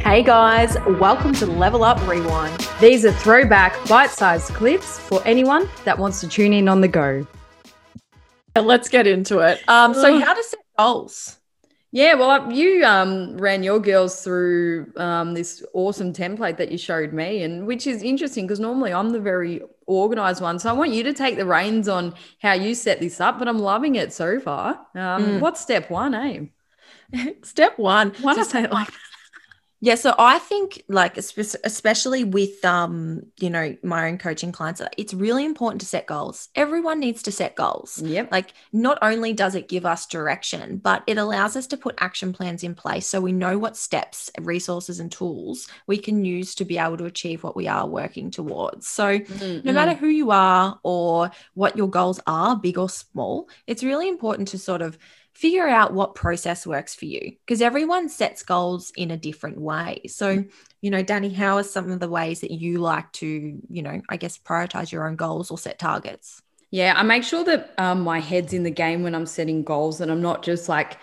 Hey guys, welcome to Level Up Rewind. These are throwback bite sized clips for anyone that wants to tune in on the go. Let's get into it. Um, so, how to set goals? Yeah, well, you um, ran your girls through um, this awesome template that you showed me, and which is interesting because normally I'm the very organized one. So I want you to take the reins on how you set this up, but I'm loving it so far. Um, mm. What's step one, eh? step one. Why do I say it like that? Yeah, so I think like especially with um you know my own coaching clients it's really important to set goals. Everyone needs to set goals. Yep. Like not only does it give us direction, but it allows us to put action plans in place so we know what steps, resources and tools we can use to be able to achieve what we are working towards. So mm-hmm. no matter who you are or what your goals are, big or small, it's really important to sort of figure out what process works for you because everyone sets goals in a different way. So, you know, Danny, how are some of the ways that you like to, you know, I guess prioritize your own goals or set targets? Yeah, I make sure that um, my head's in the game when I'm setting goals and I'm not just like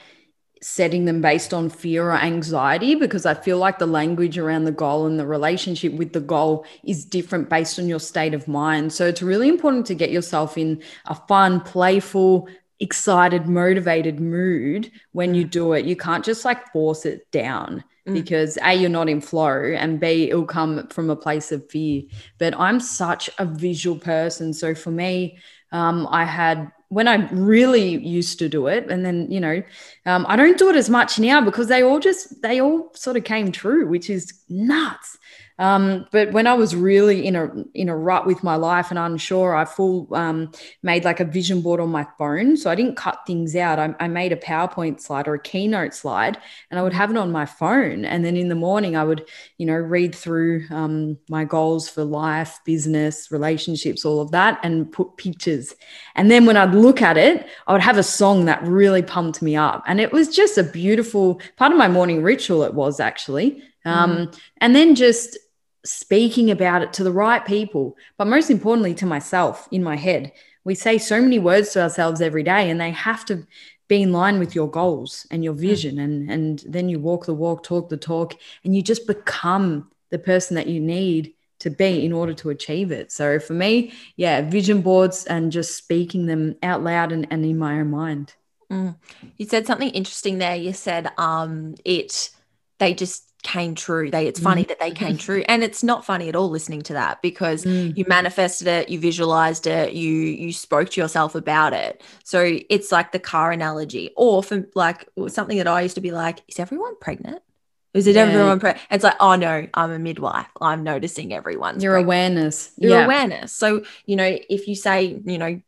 setting them based on fear or anxiety because I feel like the language around the goal and the relationship with the goal is different based on your state of mind. So it's really important to get yourself in a fun, playful, excited, motivated mood when you mm. do it. You can't just like force it down mm. because A, you're not in flow, and B, it'll come from a place of fear. But I'm such a visual person. So for me, um, I had when I really used to do it, and then you know, um, I don't do it as much now because they all just they all sort of came true, which is nuts. Um, but when I was really in a in a rut with my life and unsure, I full um, made like a vision board on my phone. So I didn't cut things out. I, I, made a PowerPoint slide or a keynote slide, and I would have it on my phone. And then in the morning, I would you know read through um, my goals for life, business, relationships, all of that, and put pictures. And then when I'd look at it, I would have a song that really pumped me up, and it was just a beautiful part of my morning ritual. It was actually. Um, mm. And then just speaking about it to the right people, but most importantly to myself in my head. We say so many words to ourselves every day, and they have to be in line with your goals and your hmm. vision. Mm. And, and then you walk the walk, talk the talk, and you just become the person that you need to be in order to achieve it. So for me, yeah, vision boards and just speaking them out loud and, and in my own mind. Mm. You said something interesting there. You said um, it, they just came true. They it's funny mm. that they came true. And it's not funny at all listening to that because mm. you manifested it, you visualized it, you you spoke to yourself about it. So it's like the car analogy. Or for like something that I used to be like, is everyone pregnant? Is it yeah. everyone pregnant? It's like, oh no, I'm a midwife. I'm noticing everyone's your pregnant. awareness. Your yeah. awareness. So, you know, if you say, you know,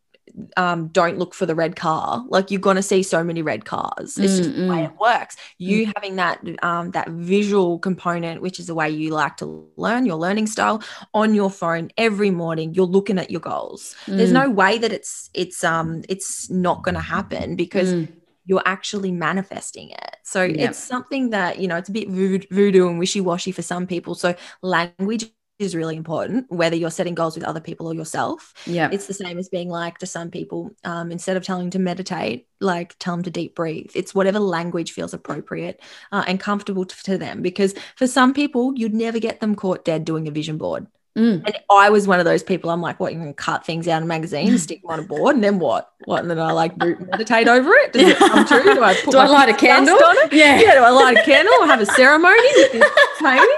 um, don't look for the red car. Like you're gonna see so many red cars. It's mm, just the way mm. it works. You mm. having that um, that visual component, which is the way you like to learn your learning style, on your phone every morning. You're looking at your goals. Mm. There's no way that it's it's um it's not gonna happen because mm. you're actually manifesting it. So yep. it's something that you know it's a bit voodoo and wishy washy for some people. So language is really important, whether you're setting goals with other people or yourself. Yeah. It's the same as being like to some people, um, instead of telling them to meditate, like tell them to deep breathe. It's whatever language feels appropriate uh, and comfortable to, to them. Because for some people, you'd never get them caught dead doing a vision board. Mm. And I was one of those people. I'm like, what? You're gonna cut things out of magazines, stick them on a board, and then what? What? And then I like meditate over it. Does it come true? Do I put do I light a candle? On it? Yeah. Yeah. Do I light a candle or have a ceremony with painting?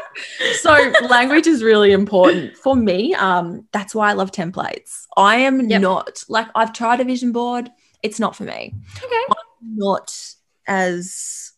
So language is really important for me. Um, that's why I love templates. I am yep. not like I've tried a vision board. It's not for me. Okay. I'm not as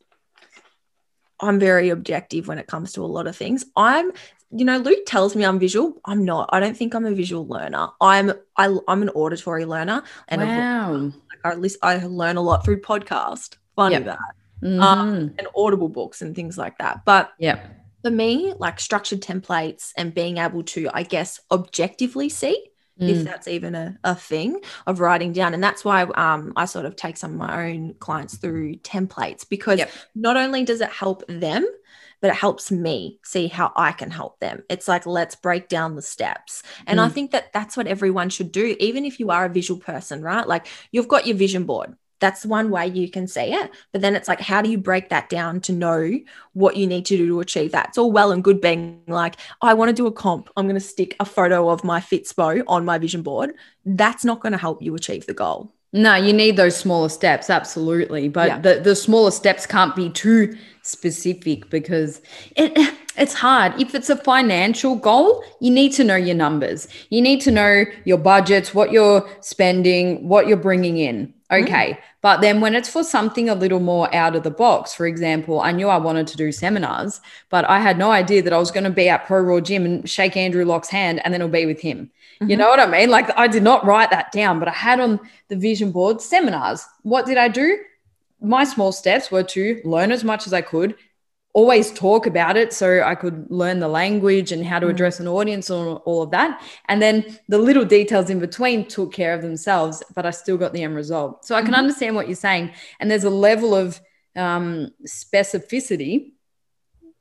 I'm very objective when it comes to a lot of things. I'm you know, Luke tells me I'm visual. I'm not. I don't think I'm a visual learner. I'm I, I'm an auditory learner, and wow. like I, list, I learn a lot through podcast. Funny yep. that, mm-hmm. um, and audible books and things like that. But yeah, for me, like structured templates and being able to, I guess, objectively see Mm. if that's even a, a thing of writing down. And that's why um, I sort of take some of my own clients through templates because yep. not only does it help them, but it helps me see how I can help them. It's like, let's break down the steps. And mm. I think that that's what everyone should do, even if you are a visual person, right? Like you've got your vision board. That's one way you can see it but then it's like how do you break that down to know what you need to do to achieve that it's all well and good being like i want to do a comp i'm going to stick a photo of my fitspo on my vision board that's not going to help you achieve the goal no, you need those smaller steps, absolutely. But yeah. the, the smaller steps can't be too specific because it it's hard. If it's a financial goal, you need to know your numbers. You need to know your budgets, what you're spending, what you're bringing in. Okay. Mm. But then when it's for something a little more out of the box, for example, I knew I wanted to do seminars, but I had no idea that I was going to be at Pro Raw Gym and shake Andrew Locke's hand and then it'll be with him. Mm-hmm. You know what I mean? Like I did not write that down, but I had on the vision board seminars. What did I do? My small steps were to learn as much as I could, always talk about it so I could learn the language and how to mm. address an audience and all of that. And then the little details in between took care of themselves, but I still got the end result. So I can mm-hmm. understand what you're saying. And there's a level of um, specificity.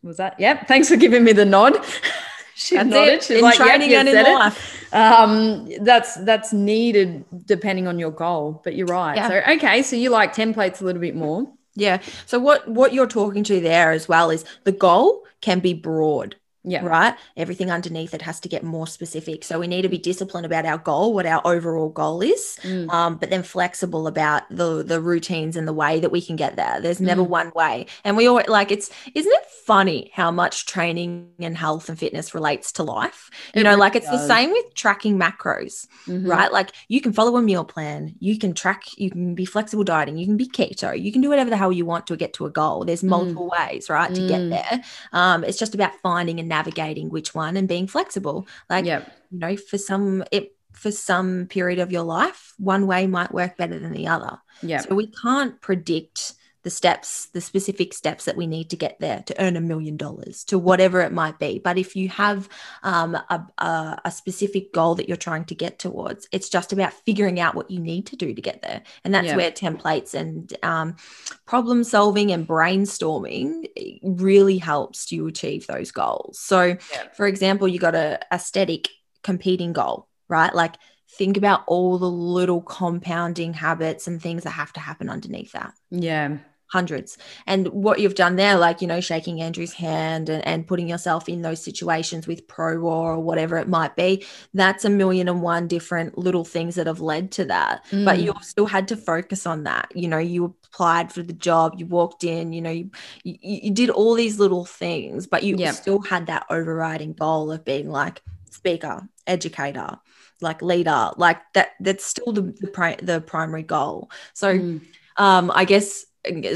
Was that? Yep. Thanks for giving me the nod. she that's nodded. It. She's in like, training yep, and in life. Um, that's that's needed depending on your goal. But you're right. Yeah. So okay, so you like templates a little bit more. Yeah. So what what you're talking to there as well is the goal can be broad. Yeah. Right. Everything underneath it has to get more specific. So we need to be disciplined about our goal, what our overall goal is, mm. um, but then flexible about the the routines and the way that we can get there. There's never mm. one way. And we always like it's isn't it funny how much training and health and fitness relates to life? You it know, really like it's does. the same with tracking macros, mm-hmm. right? Like you can follow a meal plan, you can track, you can be flexible dieting, you can be keto, you can do whatever the hell you want to get to a goal. There's mm. multiple mm. ways, right, to get mm. there. Um, it's just about finding and navigating which one and being flexible. Like, yep. you know, for some, it, for some period of your life, one way might work better than the other. Yeah. So we can't predict the steps, the specific steps that we need to get there to earn a million dollars, to whatever it might be. But if you have um, a, a, a, specific goal that you're trying to get towards, it's just about figuring out what you need to do to get there. And that's yeah. where templates and um, problem solving and brainstorming really helps you achieve those goals. So, yeah. for example, you got a aesthetic competing goal, right? Like, think about all the little compounding habits and things that have to happen underneath that. Yeah hundreds. And what you've done there, like, you know, shaking Andrew's hand and, and putting yourself in those situations with pro war or whatever it might be, that's a million and one different little things that have led to that. Mm. But you still had to focus on that. You know, you applied for the job, you walked in, you know, you, you, you did all these little things, but you yep. still had that overriding goal of being like speaker, educator, like leader, like that. That's still the the, pri- the primary goal. So, mm. um, I guess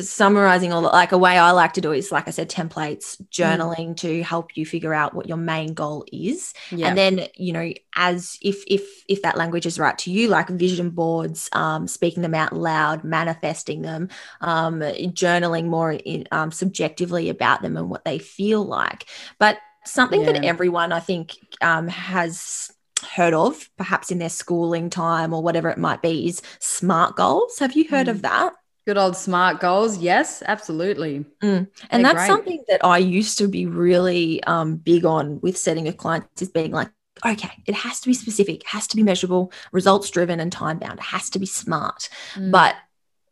summarizing all that like a way i like to do is like i said templates mm. journaling mm. to help you figure out what your main goal is yeah. and then you know as if if if that language is right to you like vision boards um, speaking them out loud manifesting them um, journaling more in, um, subjectively about them and what they feel like but something yeah. that everyone i think um, has heard of perhaps in their schooling time or whatever it might be is smart goals have you heard mm. of that Good old smart goals. Yes, absolutely. Mm. And They're that's great. something that I used to be really um, big on with setting a client is being like, okay, it has to be specific, has to be measurable, results driven, and time bound. It has to be smart. Mm. But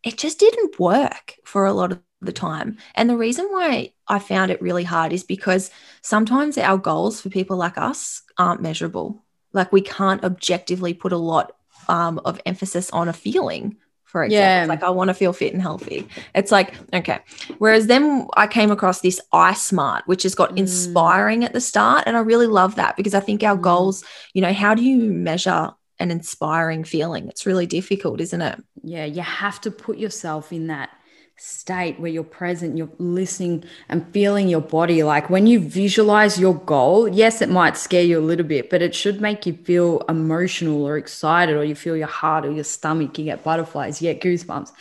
it just didn't work for a lot of the time. And the reason why I found it really hard is because sometimes our goals for people like us aren't measurable. Like we can't objectively put a lot um, of emphasis on a feeling for example. Yeah. It's Like I want to feel fit and healthy. It's like, okay. Whereas then I came across this I Smart, which has got mm. inspiring at the start. And I really love that because I think our mm. goals, you know, how do you measure an inspiring feeling? It's really difficult, isn't it? Yeah, you have to put yourself in that state where you're present, you're listening and feeling your body. Like when you visualize your goal, yes, it might scare you a little bit, but it should make you feel emotional or excited, or you feel your heart or your stomach, you get butterflies, you get goosebumps.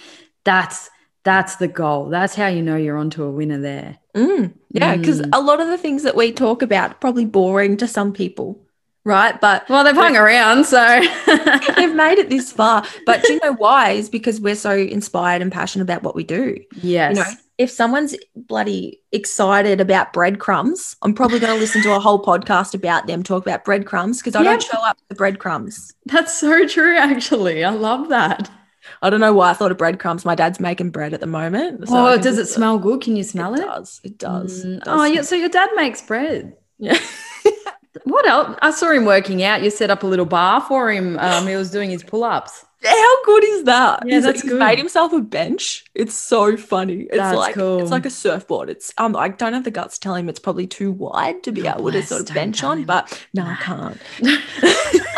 That's that's the goal. That's how you know you're onto a winner there. Mm, yeah, because mm. a lot of the things that we talk about probably boring to some people right? But well, they've hung around, so they've made it this far. But do you know why? Is because we're so inspired and passionate about what we do. Yes. You know, if someone's bloody excited about breadcrumbs, I'm probably going to listen to a whole podcast about them talk about breadcrumbs because I yep. don't show up the breadcrumbs. That's so true, actually. I love that. I don't know why I thought of breadcrumbs. My dad's making bread at the moment. So oh, does it smell good? Can you smell it? It does. It does. Mm. It does oh, yeah. So your dad makes bread. Yeah. what else? I saw him working out. You set up a little bar for him. Um, he was doing his pull ups. How good is that? Yeah, he's, that's he's good. made himself a bench. It's so funny. It's That's like cool. it's like a surfboard. It's um I don't have the guts to tell him it's probably too wide to be Oh, able to sort of bench on, him. but no, I can't.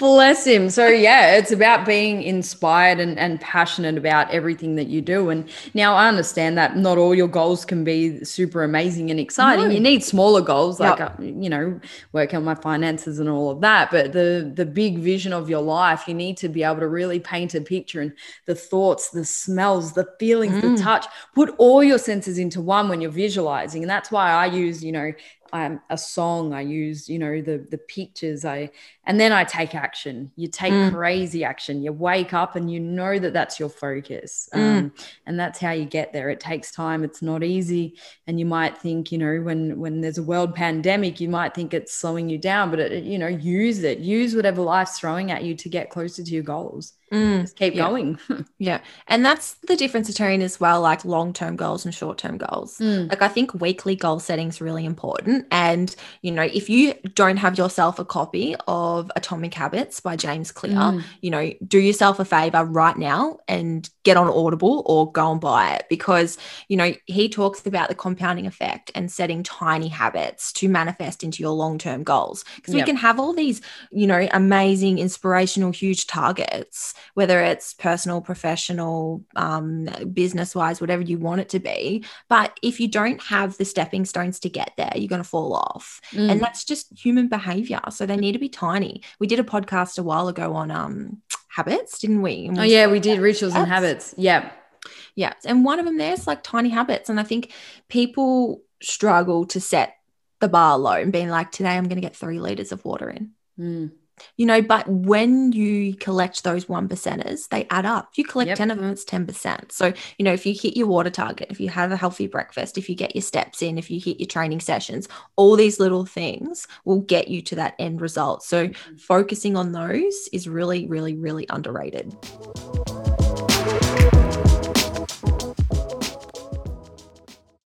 Bless him. So yeah, it's about being inspired and, and passionate about everything that you do. And now I understand that not all your goals can be super amazing and exciting. No. You need smaller goals, like Yep. uh, you know, work on my finances and all of that. But the the big vision of your life, you need to be able to really paint a picture and the thoughts, the smells, the feelings, Mm. the touch. Put all your senses into one when you're visualizing, and that's why I use, you know. Um, a song i use you know the the pictures i and then i take action you take Mm. crazy action you wake up and you know that that's your focus Mm. um, and that's how you get there it takes time it's not easy and you might think you know when when there's a world pandemic you might think it's slowing you down but it, you know use it use whatever life's throwing at you to get closer to your goals Mm, just keep Yeah. going yeah. And that's the difference between as well, like long-term goals and short-term goals. Mm. Like I think weekly goal setting is really important. And you know, if you don't have yourself a copy of Atomic Habits by James Clear, Mm. you know, do yourself a favor right now and get on Audible or go and buy it because, you know, he talks about the compounding effect and setting tiny habits to manifest into your long term goals. Because Yep. we can have all these, you know, amazing, inspirational, huge targets, whether it's personal, professional, um, business wise, whatever you want it to be. But if you don't have the stepping stones to get there, you're going to fall off. Mm. and that's just human behavior. So they need to be tiny. We did a podcast a while ago on um habits didn't we? And oh yeah we did rituals and Habits. habits. Yeah. Yeah. And one of them there's like tiny habits. And i think people struggle to set the bar low and being like today i'm going to get three liters of water in. Mm. You know but when you collect those one percenters they add up. If you collect Yep. 10 of them it's 10% so you know if you hit your water target if you have a healthy breakfast if you get your steps in if you hit your training sessions all these little things will get you to that end result. So mm-hmm. focusing on those is really really really underrated